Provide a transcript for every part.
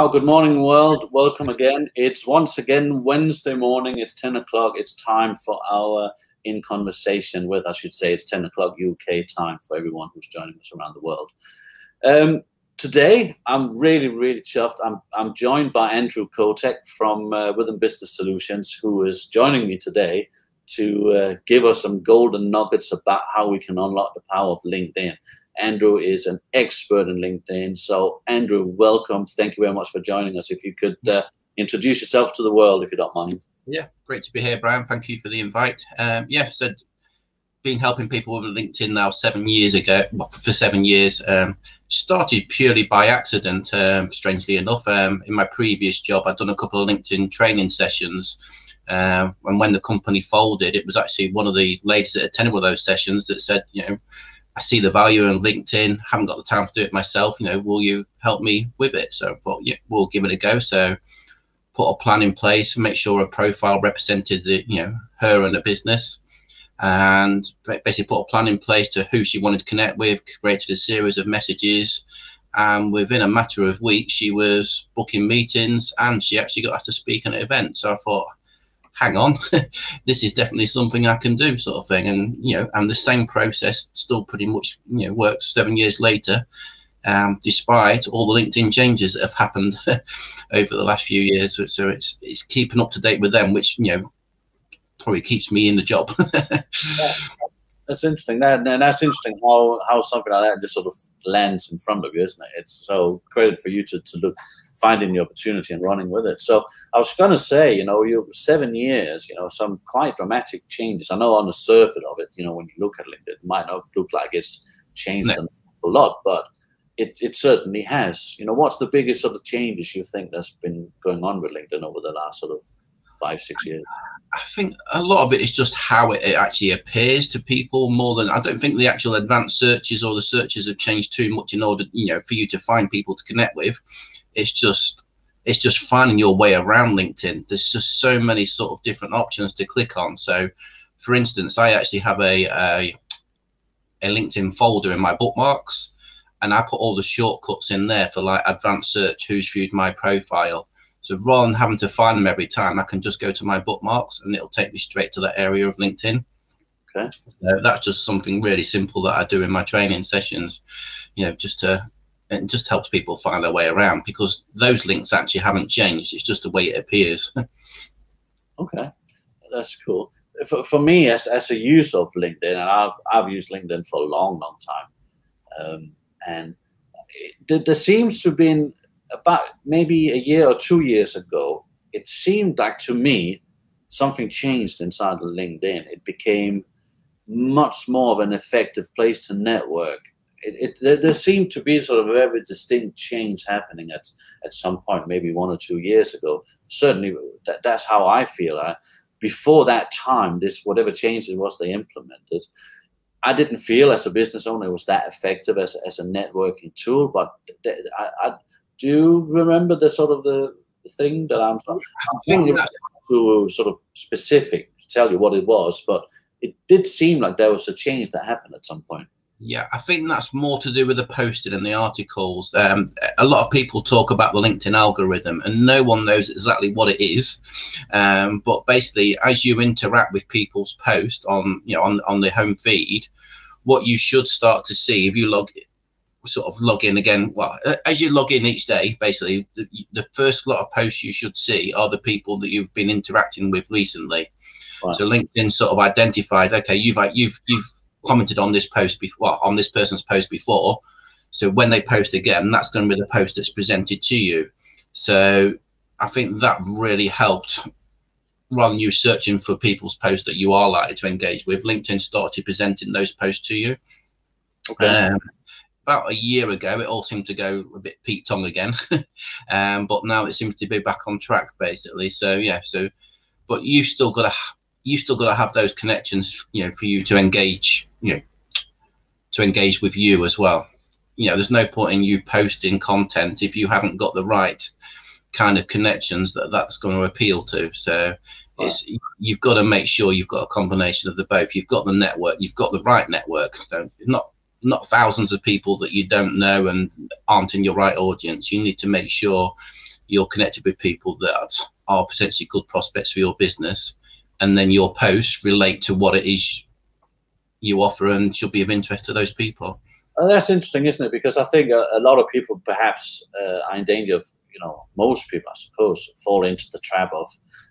Wow, good morning, world. Welcome again. It's once again Wednesday morning. It's 10 o'clock. It's time for our In Conversation with, I should say, it's 10 o'clock UK time for everyone who's joining us around the world. Um, today, I'm really, really chuffed. I'm, I'm joined by Andrew Kotek from uh, Within Business Solutions, who is joining me today to uh, give us some golden nuggets about how we can unlock the power of LinkedIn. Andrew is an expert in LinkedIn. So, Andrew, welcome. Thank you very much for joining us. If you could uh, introduce yourself to the world, if you don't mind. Yeah, great to be here, Brian. Thank you for the invite. Um, yeah, so been helping people with LinkedIn now seven years ago, well, for seven years. Um, started purely by accident, um, strangely enough. Um, in my previous job, I'd done a couple of LinkedIn training sessions. Uh, and when the company folded, it was actually one of the ladies that attended one of those sessions that said, you know, I see the value in LinkedIn, haven't got the time to do it myself. You know, will you help me with it? So I thought, yeah, we'll give it a go. So put a plan in place, make sure a profile represented the, you know, her and the business, and basically put a plan in place to who she wanted to connect with, created a series of messages. And within a matter of weeks, she was booking meetings and she actually got asked to speak at an event. So I thought, hang on, this is definitely something I can do, sort of thing. And you know, and the same process still pretty much you know works seven years later, um, despite all the LinkedIn changes that have happened over the last few years. So, so it's it's keeping up to date with them, which you know probably keeps me in the job. yeah, that's interesting. That and that's interesting how how something like that just sort of lands in front of you, isn't it? It's so credit for you to to look finding the opportunity and running with it. So I was going to say, you know, you seven years, you know, some quite dramatic changes. I know on the surface of it, you know, when you look at LinkedIn, it might not look like it's changed no. a lot, but it, it certainly has. You know, what's the biggest sort of changes you think that's been going on with LinkedIn over the last sort of five, six years? I think a lot of it is just how it, actually appears to people more than I don't think the actual advanced searches or the searches have changed too much in order, you know, for you to find people to connect with. It's just it's just finding your way around LinkedIn. There's just so many sort of different options to click on. So, for instance, I actually have a, a, a LinkedIn folder in my bookmarks, and I put all the shortcuts in there for like advanced search, who's viewed my profile. So rather than having to find them every time, I can just go to my bookmarks and it'll take me straight to that area of LinkedIn. Okay. So that's just something really simple that I do in my training sessions, you know, just to it just helps people find their way around because those links actually haven't changed. It's just the way it appears. okay, that's cool. For, for me, as, as a user of LinkedIn, and I've I've used LinkedIn for a long, long time, um, and it, there seems to have been about maybe a year or two years ago. It seemed like to me something changed inside of LinkedIn. It became much more of an effective place to network it, it there, there, seemed to be sort of a very distinct change happening at at some point, maybe one or two years ago. Certainly, that, that's how I feel. I, before that time, this whatever changes was they implemented, I didn't feel as a business owner it was that effective as, as a networking tool. But I, I do you remember the sort of the, the thing that I'm, I'm thinking to sort of specific to tell you what it was, but it did seem like there was a change that happened at some point. Yeah, I think that's more to do with the posting and the articles. Um, a lot of people talk about the LinkedIn algorithm, and no one knows exactly what it is. Um, but basically, as you interact with people's posts on, you know, on on the home feed, what you should start to see if you log sort of log in again well as you log in each day basically the, the first lot of posts you should see are the people that you've been interacting with recently so linkedin sort of identified okay you've you've you've commented on this post before, on this person's post before. So when they post again, that's going to be the post that's presented to you. So I think that really helped rather than you searching for people's posts that you are likely to engage with. LinkedIn started presenting those posts to you. Okay. Um, about a year ago, it all seemed to go a bit Pete Tong again, um, but now it seems to be back on track basically. So yeah, so but you've still got to you still got to have those connections, you know, for you to engage, you know, to engage with you as well. You know, there's no point in you posting content if you haven't got the right kind of connections that that's going to appeal to. So it's you've got to make sure you've got a combination of the both. You've got the network, you've got the right network. So it's not not thousands of people that you don't know and aren't in your right audience. You need to make sure you're connected with people that are potentially good prospects for your business, and then your posts relate to what it is you offer and should be of interest to those people. And that's interesting, isn't it? Because I think a, a lot of people perhaps uh, are in danger of, you know, most people, I suppose, fall into the trap of,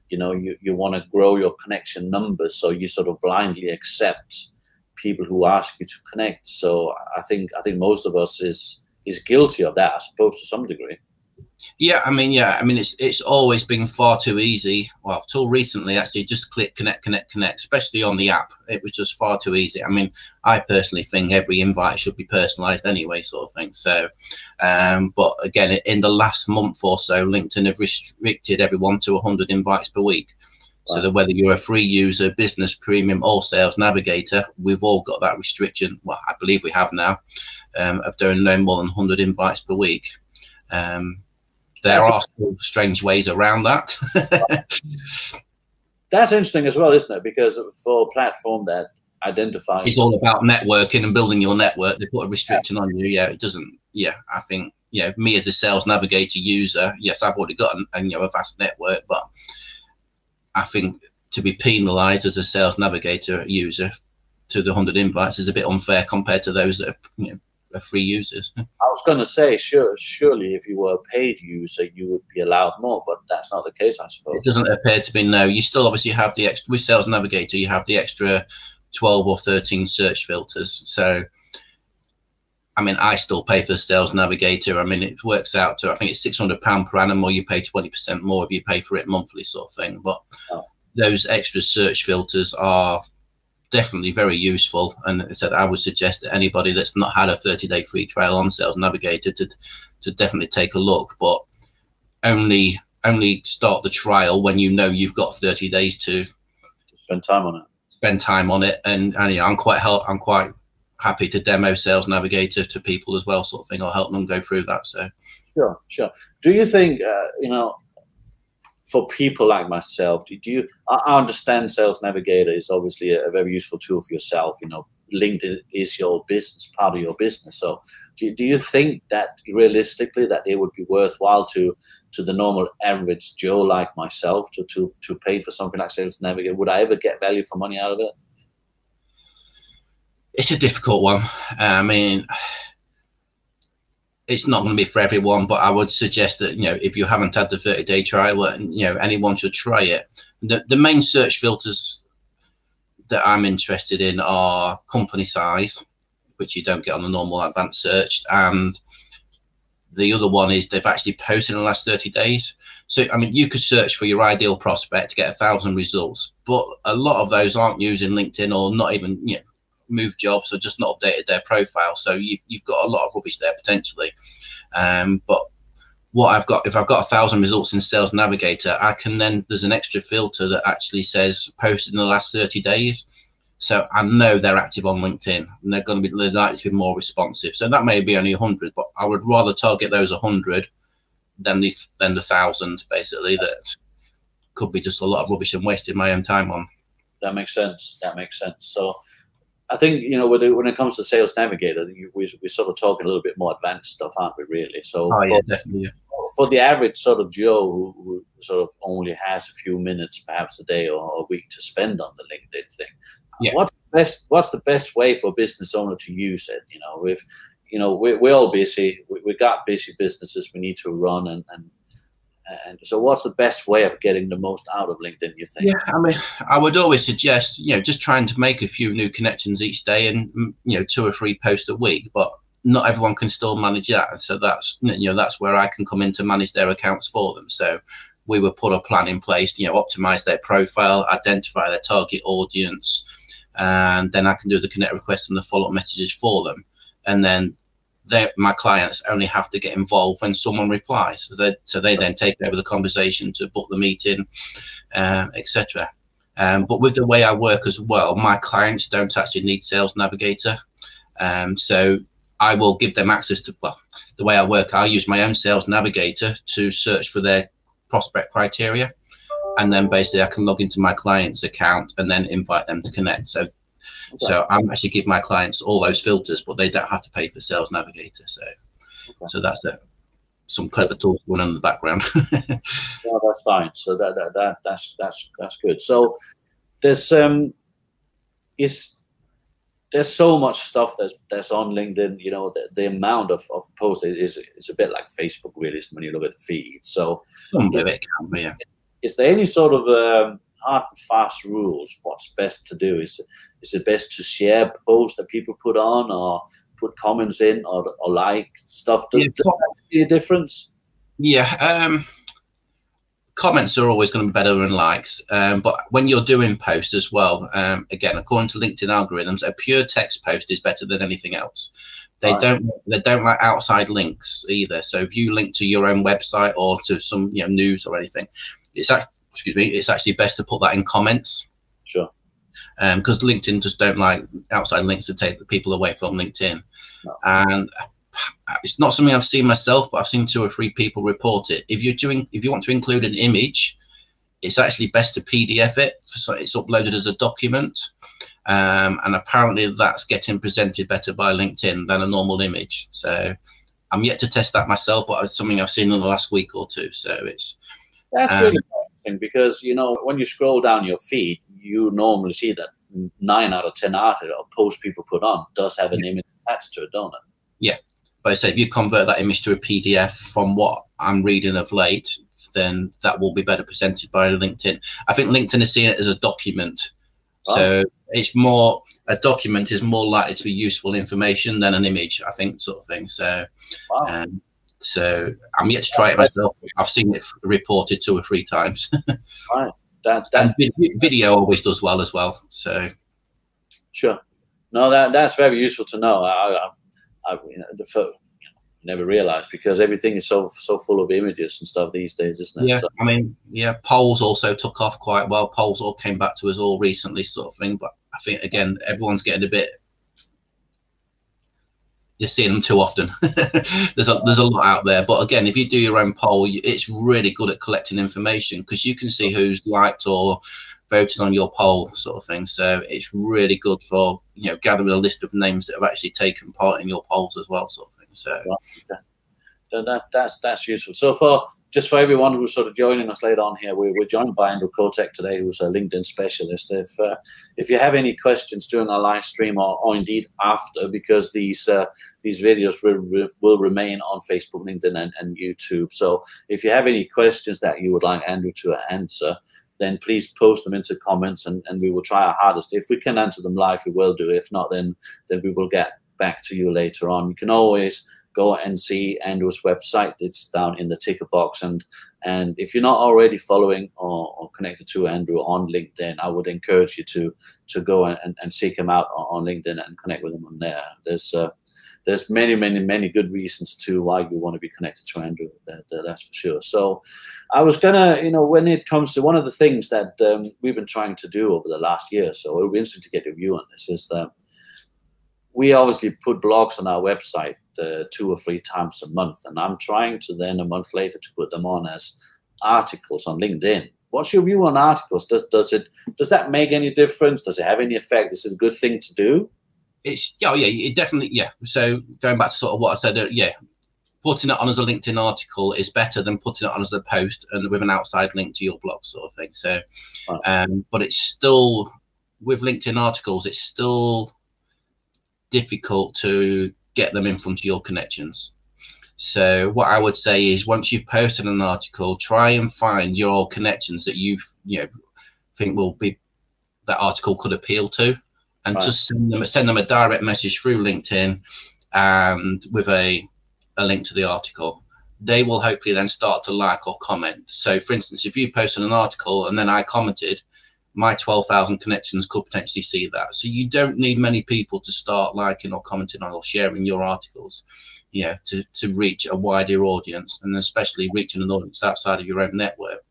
you know, you, you want to grow your connection numbers, so you sort of blindly accept people who ask you to connect. So I think I think most of us is is guilty of that, I suppose, to some degree. Yeah, I mean, yeah, I mean, it's it's always been far too easy. Well, till recently, actually, just click connect, connect, connect. Especially on the app, it was just far too easy. I mean, I personally think every invite should be personalised anyway, sort of thing. So, um, but again, in the last month or so, LinkedIn have restricted everyone to 100 invites per week. So that whether you're a free user, business, premium, or sales navigator, we've all got that restriction. Well, I believe we have now um, of doing no more than 100 invites per week. Um, there That's are strange ways around that. That's interesting as well, isn't it? Because for a platform that identifies it's all about networking and building your network, they put a restriction yeah. on you. Yeah, it doesn't. Yeah, I think yeah, me as a sales navigator user, yes, I've already got an, you know a vast network, but I think to be penalised as a sales navigator user to the 100 invites is a bit unfair compared to those that are, you know, free users. I was going to say, sure, surely if you were a paid user, you would be allowed more, but that's not the case, I suppose. It doesn't appear to be no. You still obviously have the extra with Sales Navigator. You have the extra twelve or thirteen search filters. So, I mean, I still pay for the Sales Navigator. I mean, it works out to I think it's six hundred pound per annum, or you pay twenty percent more if you pay for it monthly, sort of thing. But oh. those extra search filters are definitely very useful. And I said I would suggest that anybody that's not had a 30 day free trial on Sales Navigator to to definitely take a look, but only only start the trial when you know you've got 30 days to, to spend time on it. Spend time on it, and, and yeah, I'm quite help. I'm quite happy to demo Sales Navigator to people as well, sort of thing, or help them go through that. So. Sure, sure. Do you think uh, you know for people like myself, do, you? I understand Sales Navigator is obviously a, a, very useful tool for yourself. You know, LinkedIn is your business, part of your business. So, do, do you think that realistically that it would be worthwhile to to the normal average Joe like myself to to to pay for something like Sales Navigator? Would I ever get value for money out of it? It's a difficult one. Uh, I mean it's not going to be for everyone, but I would suggest that you know if you haven't had the 30 day trial, you know anyone should try it. The the main search filters that I'm interested in are company size, which you don't get on the normal advanced search, and the other one is they've actually posted in the last 30 days. So I mean, you could search for your ideal prospect to get a thousand results, but a lot of those aren't using LinkedIn or not even you know moved jobs or just not updated their profile. So you, have got a lot of rubbish there potentially. Um, but what I've got, if I've got a thousand results in Sales Navigator, I can then, there's an extra filter that actually says posted in the last 30 days. So I know they're active on LinkedIn and they're going to be they're likely to be more responsive. So that may be only 100, but I would rather target those 100 than the than the thousand basically that could be just a lot of rubbish and wasting my own time on. That makes sense. That makes sense. So I think you know when it, when it comes to Sales Navigator, we we sort of talking a little bit more advanced stuff, aren't we? Really. So oh, yeah, definitely. for the average sort of Joe who, who, sort of only has a few minutes, perhaps a day or a week to spend on the LinkedIn thing, yeah. what's the best What's the best way for a business owner to use it? You know, with you know we're, we're all busy. We, we got busy businesses we need to run and, and and so, what's the best way of getting the most out of LinkedIn? You think? Yeah, I mean, I would always suggest you know just trying to make a few new connections each day, and mm, you know two or three posts a week. But not everyone can still manage that, so that's you know that's where I can come in to manage their accounts for them. So we would put a plan in place, you know, optimize their profile, identify their target audience, and then I can do the connect requests and the follow up messages for them. And then they, my clients only have to get involved when someone replies. So they, so they then take over the conversation to book the meeting, um, etc. Um, but with the way I work as well, my clients don't actually need Sales Navigator. Um, so I will give them access to, well, the way I work, I'll use my own Sales Navigator to search for their prospect criteria. And then basically I can log into my client's account and then invite them to connect. So Okay. So I'm actually giving my clients all those filters, but they don't have to pay for Sales Navigator. So, okay. so that's a, some clever tools going on in the background. yeah, that's fine. So that, that that that's that's that's good. So there's um is there's so much stuff that's that's on LinkedIn. You know, the, the amount of, of posts is is a bit like Facebook, really, when you look at the feed. So, some of it can be. Yeah. Is there any sort of um, hard and fast rules? What's best to do? Is is it best to share posts that people put on, or put comments in, or, or like stuff? Does, yeah, does that make a difference? Yeah. Um, comments are always going to be better than likes. Um, but when you're doing posts as well, um, again, according to LinkedIn algorithms, a pure text post is better than anything else. They right. don't they don't like outside links either. So if you link to your own website or to some you know news or anything, it's actually, excuse me, it's actually best to put that in comments. Sure. Because um, LinkedIn just don't like outside links to take the people away from LinkedIn, no. and it's not something I've seen myself, but I've seen two or three people report it. If you're doing, if you want to include an image, it's actually best to PDF it. So it's uploaded as a document, um, and apparently that's getting presented better by LinkedIn than a normal image. So I'm yet to test that myself, but it's something I've seen in the last week or two. So it's that's um, really because you know when you scroll down your feed, you normally see that nine out of ten articles or posts people put on does have an image attached to it, don't it? Yeah, but I say if you convert that image to a PDF from what I'm reading of late, then that will be better presented by LinkedIn. I think LinkedIn is seeing it as a document. Wow. So it's more a document is more likely to be useful information than an image, I think, sort of thing. So, wow. um, so I'm yet to try it myself. I've seen it reported two or three times. right. That, that video always does well as well. So, sure. No, that that's very useful to know. I, I, I, you know, the never realized because everything is so so full of images and stuff these days, isn't it? Yeah, so. I mean, yeah, polls also took off quite well. Polls all came back to us all recently, sort of thing. But I think again, everyone's getting a bit. You're seeing them too often. there's a there's a lot out there, but again, if you do your own poll, it's really good at collecting information because you can see who's liked or voted on your poll sort of thing. So it's really good for you know gathering a list of names that have actually taken part in your polls as well, sort of thing. So that, that that's that's useful. So for just for everyone who's sort of joining us later on here, we, we're joined by Andrew Kotek today, who's a LinkedIn specialist. If uh, if you have any questions during our live stream or, or indeed after, because these uh, these videos will, will remain on Facebook, LinkedIn, and, and YouTube. So if you have any questions that you would like Andrew to answer, then please post them into comments and, and we will try our hardest. If we can answer them live, we will do. If not, then then we will get back to you later on. You can always go and see Andrew's website. It's down in the ticker box. And and if you're not already following or, or connected to Andrew on LinkedIn, I would encourage you to to go and, and seek him out on, LinkedIn and connect with him on there. There's uh, there's many, many, many good reasons to why you want to be connected to Andrew. That, that's for sure. So, I was gonna, you know, when it comes to one of the things that um, we've been trying to do over the last year, so it'll be interesting to get your view on this. Is that we obviously put blogs on our website uh, two or three times a month, and I'm trying to then a month later to put them on as articles on LinkedIn. What's your view on articles? Does does it does that make any difference? Does it have any effect? Is it a good thing to do? it's oh yeah, it definitely yeah. So going back to sort of what I said, uh, yeah, putting it on as a LinkedIn article is better than putting it on as a post and with an outside link to your blog sort of thing. So, um, but it's still with LinkedIn articles, it's still difficult to get them in front of your connections. So what I would say is once you've posted an article, try and find your connections that you you know think will be that article could appeal to and right. just send them send them a direct message through LinkedIn and with a a link to the article. They will hopefully then start to like or comment. So, for instance, if you posted an article and then I commented, my 12,000 connections could potentially see that. So you don't need many people to start liking or commenting on or sharing your articles, you know, to, to reach a wider audience and especially reaching an audience outside of your own network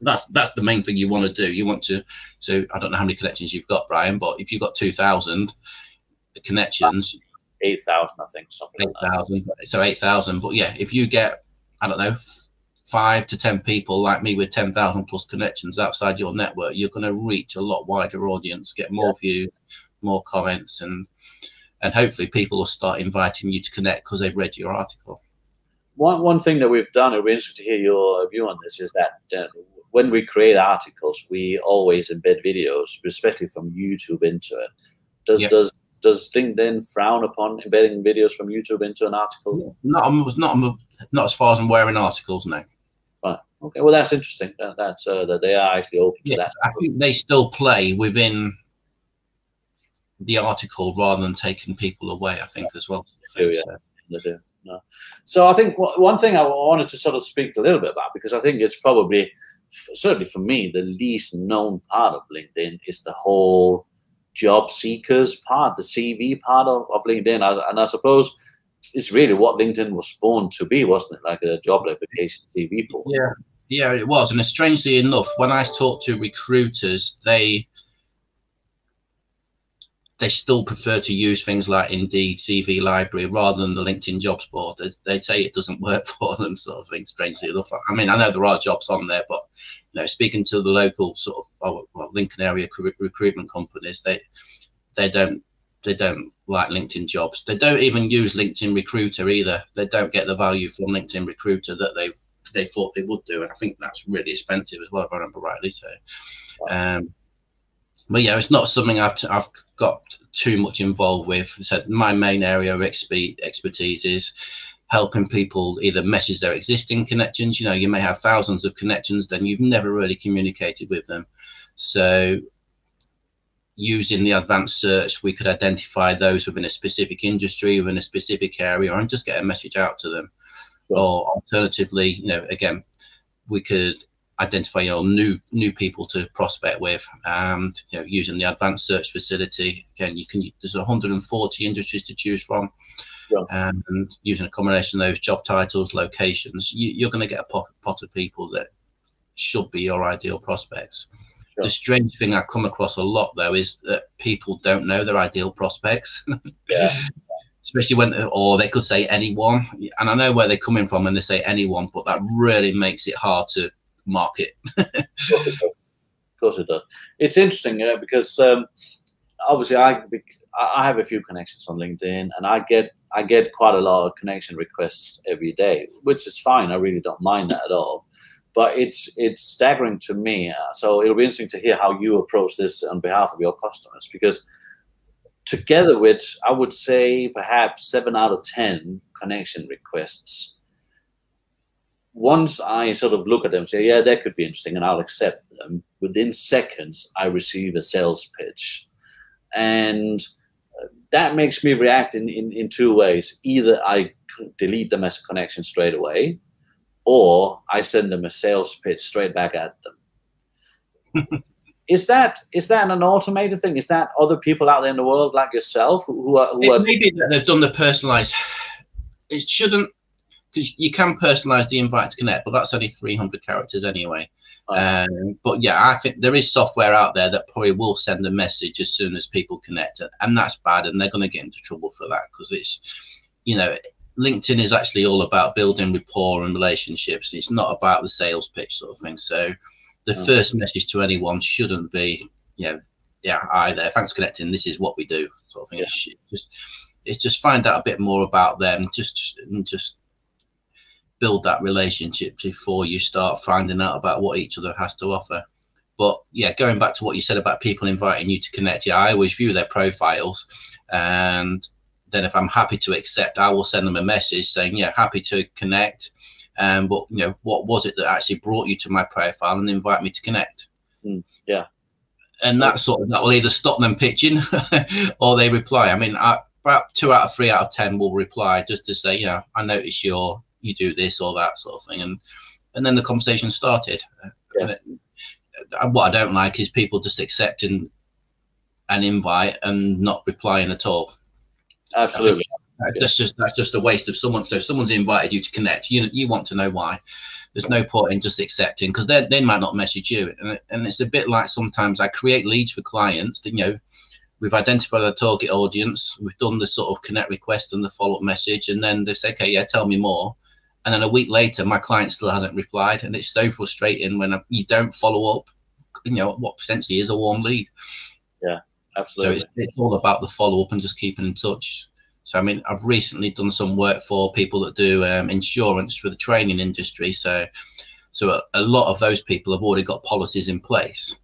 that's that's the main thing you want to do. You want to. So I don't know how many connections you've got, Brian, but if you've got two thousand connections, eight thousand, I think, something. Eight thousand. so eight thousand. But yeah, if you get, I don't know, five to ten people like me with 10,000 plus connections outside your network, you're going to reach a lot wider audience, get more yeah. views, more comments, and and hopefully people will start inviting you to connect because they've read your article. One one thing that we've done, it would be interesting to hear your view on this, is that uh, when we create articles, we always embed videos, especially from YouTube into it. Does yeah. does does LinkedIn frown upon embedding videos from YouTube into an article? Not not not as far as I'm wearing articles now. Okay. Well, that's interesting. That, that's uh, that they are actually open yeah, to that. I think they still play within the article rather than taking people away. I think as well. They do, yeah. They do. No. So I think one thing I wanted to sort of speak a little bit about because I think it's probably certainly for me the least known part of LinkedIn is the whole job seekers part, the CV part of, of LinkedIn. And I suppose it's really what LinkedIn was born to be, wasn't it? Like a job application CV portal. Yeah, yeah, it was. And strangely enough, when I talk to recruiters, they they still prefer to use things like Indeed, CV Library, rather than the LinkedIn jobs board. They, they say it doesn't work for them, sort of thing. Strangely enough, I mean, I know there are jobs on there, but you know, speaking to the local sort of oh, well, Lincoln area recruitment companies, they they don't they don't like LinkedIn jobs. They don't even use LinkedIn Recruiter either. They don't get the value from LinkedIn Recruiter that they they thought they would do, and I think that's really expensive as well, if I remember rightly. So, um, but yeah, it's not something I've t- I've got too much involved with. So my main area of expe- expertise is helping people either message their existing connections. You know, you may have thousands of connections, then you've never really communicated with them. So using the advanced search, we could identify those within a specific industry, within a specific area, and just get a message out to them. Or alternatively, you know, again, we could identify you know, new new people to prospect with, and you know, using the advanced search facility. Again, you can there's 140 industries to choose from. Yeah. and using a combination of those job titles, locations, you, are going to get a pot, pot of people that should be your ideal prospects. Sure. The strange thing I come across a lot though is that people don't know their ideal prospects. Yeah. Especially when, or they could say anyone, and I know where they're coming from when they say anyone, but that really makes it hard to market. of, course of course it does. It's interesting, you know, because um, obviously I I have a few connections on LinkedIn, and I get I get quite a lot of connection requests every day, which is fine. I really don't mind that at all but it's it's staggering to me. Uh, so it'll be interesting to hear how you approach this on behalf of your customers, because together with I would say perhaps seven out of ten connection requests. Once I sort of look at them, say, yeah, that could be interesting, and I'll accept them. Within seconds, I receive a sales pitch, and uh, that makes me react in, in, in two ways. Either I delete them as a connection straight away, or I send them a sales pitch straight back at them. is that is that an automated thing? Is that other people out there in the world like yourself who are who are maybe they've done the personalized? It shouldn't because you can personalize the invite to connect, but that's only 300 characters anyway. Um, but yeah, I think there is software out there that probably will send a message as soon as people connect, and that's bad, and they're going to get into trouble for that because it's, you know, LinkedIn is actually all about building rapport and relationships. It's not about the sales pitch sort of thing. So the okay. first message to anyone shouldn't be, you know, yeah, hi there, thanks for connecting. This is what we do, sort of thing. Yeah. It's just, it's just find out a bit more about them. Just, just build that relationship before you start finding out about what each other has to offer. But yeah, going back to what you said about people inviting you to connect, yeah, I always view their profiles and then if I'm happy to accept, I will send them a message saying, yeah, happy to connect. Um, but you know, what was it that actually brought you to my profile and invite me to connect? Mm, yeah. And that sort of that will either stop them pitching or they reply. I mean, I, about two out of three out of ten will reply just to say, yeah, I notice you're you do this or that sort of thing, and and then the conversation started. Yeah. Uh, what I don't like is people just accepting an invite and not replying at all. Absolutely. That's just that's just a waste of someone. So if someone's invited you to connect, you you want to know why. There's no point in just accepting because they they might not message you, and and it's a bit like sometimes I create leads for clients. That, you know, we've identified a target audience, we've done the sort of connect request and the follow up message, and then they say, okay, yeah, tell me more, and then a week later my client still hasn't replied and it's so frustrating when um, you don't follow up you know what potentially is a warm lead yeah absolutely so it's, it's all about the follow up and just keeping in touch so i mean i've recently done some work for people that do um, insurance for the training industry so so a, a, lot of those people have already got policies in place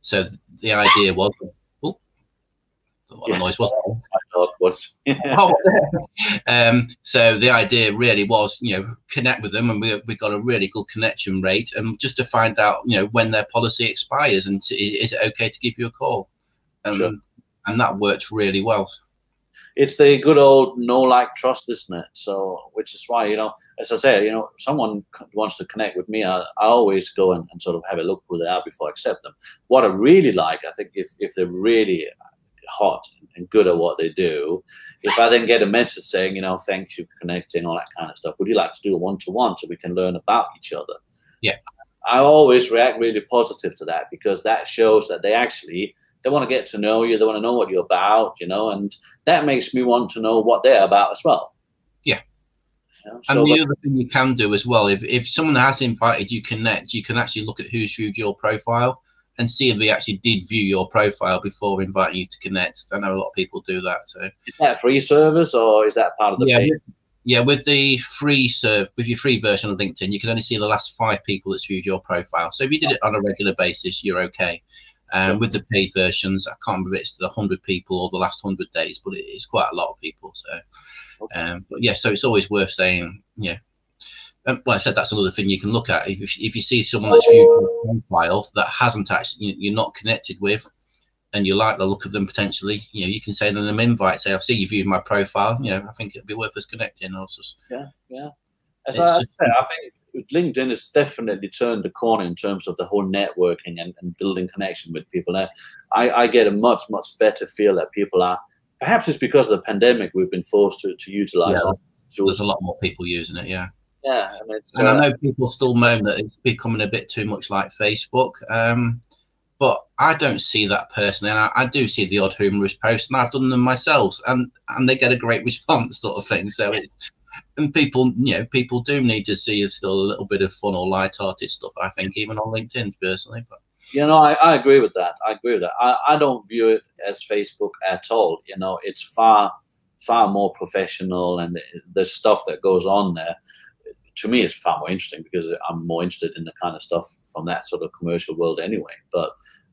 so the idea was oh, what yeah. noise was was. Oh, um, so the idea really was, you know, connect with them, and we we got a really good connection rate, and just to find out, you know, when their policy expires, and to, is it okay to give you a call, um, sure. and that worked really well. It's the good old no like trust, isn't it? So, which is why you know, as I say, you know, someone wants to connect with me, I, I always go and, and sort of have a look who they are before I accept them. What I really like, I think, if if they're really hot and good at what they do, if I then get a message saying, you know, thanks you for connecting, all that kind of stuff, would you like to do a one to one so we can learn about each other? Yeah. I always react really positive to that because that shows that they actually they want to get to know you, they want to know what you're about, you know, and that makes me want to know what they're about as well. Yeah. so and the other thing you can do as well, if, if someone has invited you connect, you can actually look at who's viewed your profile and see if they actually did view your profile before inviting you to connect. I know a lot of people do that. So is that free service or is that part of the yeah? Yeah, with the free serve with your free version of LinkedIn, you can only see the last five people that's viewed your profile. So if you did it on a regular basis, you're okay. Um. With the paid versions, I can't remember if it's the hundred people or the last hundred days, but it's quite a lot of people. So, okay. um, but yeah, so it's always worth saying, yeah, um, well, I said that's another thing you can look at. If, if you see someone that's viewed your profile that hasn't actually, you're not connected with, and you like the look of them potentially, you know, you can send them an invite. Say, I've seen you viewed my profile. You know, I think it'd be worth us connecting. Or just yeah, yeah. As I, just, I think LinkedIn has definitely turned the corner in terms of the whole networking and, and building connection with people. Now, I, I get a much much better feel that people are. Perhaps it's because of the pandemic we've been forced to, to utilize. Yeah, there's a lot more people using it. Yeah. Yeah, and, and uh, I know people still moan that it's becoming a bit too much like Facebook. Um, but I don't see that personally. And I, I, do see the odd humorous post, and I've done them myself, and and they get a great response, sort of thing. So it's and people, you know, people do need to see it's still a little bit of fun or light-hearted stuff. I think even on LinkedIn personally, but. You know, I, I agree with that. I agree with that. I, I don't view it as Facebook at all. You know, it's far, far more professional, and the stuff that goes on there to me, is far more interesting because I'm more interested in the kind of stuff from that sort of commercial world anyway. But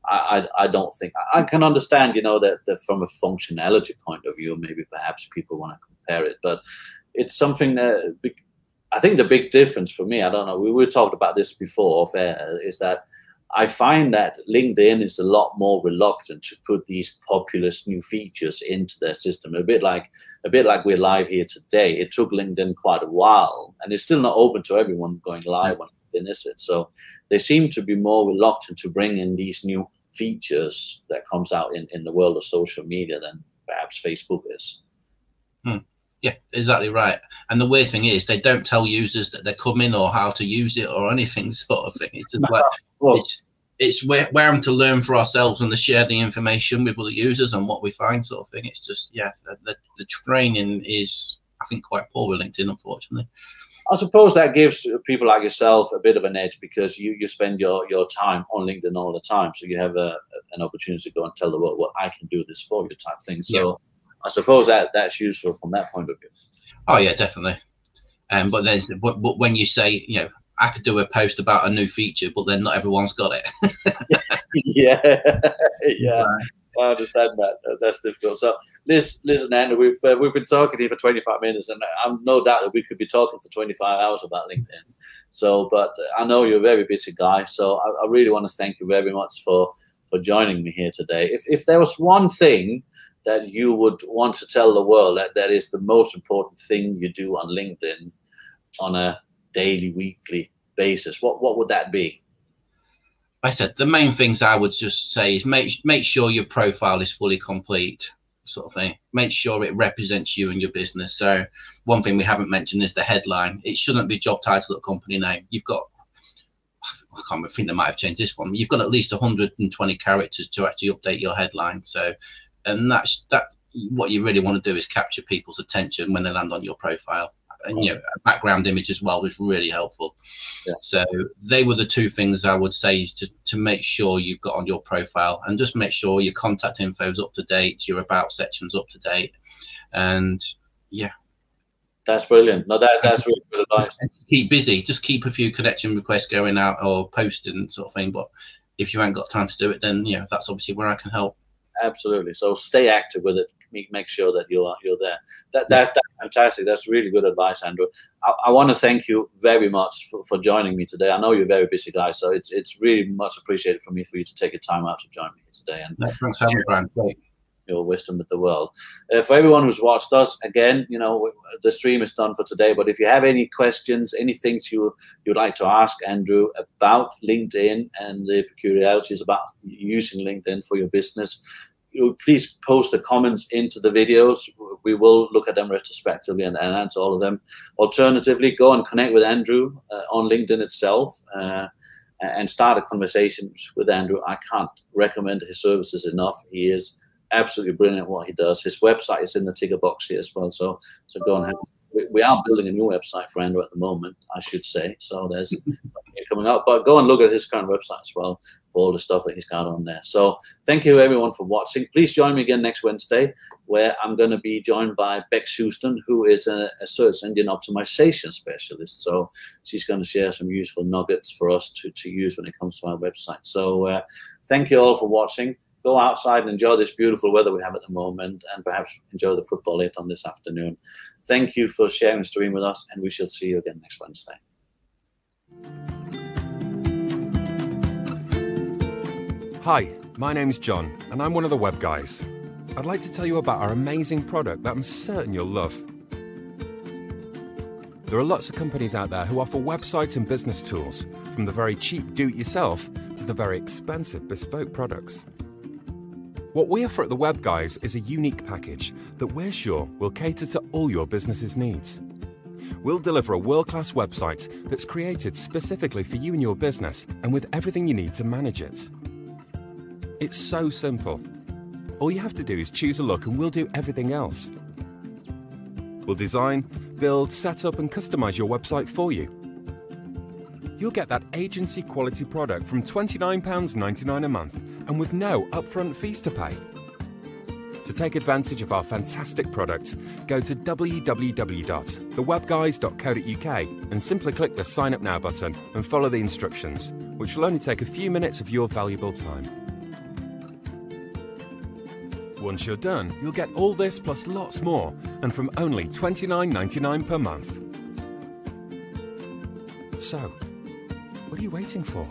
I, I, I don't think I can understand, you know, that, that from a functionality point of view, maybe perhaps people want to compare it, but it's something that I think the big difference for me, I don't know, we, we talked about this before, off air, is that I find that LinkedIn is a lot more reluctant to put these populous new features into their system. A bit like a bit like we're live here today. It took LinkedIn quite a while, and it's still not open to everyone going live on LinkedIn, is it? So they seem to be more reluctant to bring in these new features that comes out in, in the world of social media than perhaps Facebook is. Hmm. Yeah, exactly right. And the weird thing is, they don't tell users that they're coming or how to use it or anything sort of thing. It's just like well, it's it's where we're having to learn for ourselves and to share the information with other users and what we find, sort of thing. It's just yeah, the, the, the training is I think quite poor with LinkedIn, unfortunately. I suppose that gives people like yourself a bit of an edge because you, you spend your, your time on LinkedIn all the time. So you have a, an opportunity to go and tell the world, well, I can do this for you type thing. So yeah. I suppose that that's useful from that point of view. Oh yeah, definitely. Um, but there's but, but when you say you know I could do a post about a new feature, but then not everyone's got it. yeah, yeah. I understand that. That's difficult. So, Liz, Liz and Andrew, we've uh, we've been talking here for 25 minutes, and I'm no doubt that we could be talking for 25 hours about LinkedIn. So, but I know you're a very busy guy, so I, I really want to thank you very much for for joining me here today. If if there was one thing that you would want to tell the world that that is the most important thing you do on LinkedIn on a daily, weekly basis, what what would that be? I said the main things I would just say is make make sure your profile is fully complete, sort of thing. Make sure it represents you and your business. So one thing we haven't mentioned is the headline. It shouldn't be job title or company name. You've got I can't I think they might have changed this one. You've got at least 120 characters to actually update your headline. So and that's that what you really want to do is capture people's attention when they land on your profile and you know, a background image as well was really helpful. Yeah. So they were the two things I would say to, to make sure you've got on your profile and just make sure your contact info is up to date, your about section's up to date. And yeah. That's brilliant. No, that that's really good advice. Keep busy. Just keep a few connection requests going out or posting sort of thing. But if you haven't got time to do it, then you know that's obviously where I can help absolutely. So stay active with it. Make sure that you're you're there. That, that that's fantastic. That's really good advice, Andrew. I, I want to thank you very much for, for joining me today. I know you're a very busy guy, so it's it's really much appreciated for me for you to take your time out to join me today. And thanks for having me, Brian. Your wisdom with the world. Uh, for everyone who's watched us, again, you know, the stream is done for today. But if you have any questions, any things you you'd like to ask Andrew about LinkedIn and the peculiarities about using LinkedIn for your business, please post the comments into the videos. We will look at them retrospectively and, and answer all of them. Alternatively, go and connect with Andrew uh, on LinkedIn itself. Uh, and start a conversation with Andrew. I can't recommend his services enough. He is absolutely brilliant at what he does. His website is in the ticker box here as well. So so go and have. We, we are building a new website for Andrew at the moment, I should say. So there's coming up, but go and look at his current website as well for all the stuff that he's got on there. So thank you everyone for watching. Please join me again next Wednesday, where I'm going to be joined by Bex Houston, who is a, a search engine optimization specialist. So she's going to share some useful nuggets for us to, to use when it comes to our website. So uh, thank you all for watching go outside and enjoy this beautiful weather we have at the moment and perhaps enjoy the football later on this afternoon. Thank you for sharing the stream with us, and we shall see you again next Wednesday. Hi, my name's John, and I'm one of the web guys. I'd like to tell you about our amazing product that I'm certain you'll love. There are lots of companies out there who offer website and business tools, from the very cheap do it yourself to the very expensive bespoke products. What we offer at the Web Guys is a unique package that we're sure will cater to all your business's needs. We'll deliver a world class website that's created specifically for you and your business and with everything you need to manage it. It's so simple. All you have to do is choose a look and we'll do everything else. We'll design, build, set up, and customize your website for you. You'll get that agency quality product from £29.99 a month and with no upfront fees to pay. To take advantage of our fantastic products, go to www.thewebguys.co.uk and simply click the Sign Up Now button and follow the instructions, which will only take a few minutes of your valuable time. Once you're done, you'll get all this plus lots more, and from only $29.99 per month. So, what are you waiting for?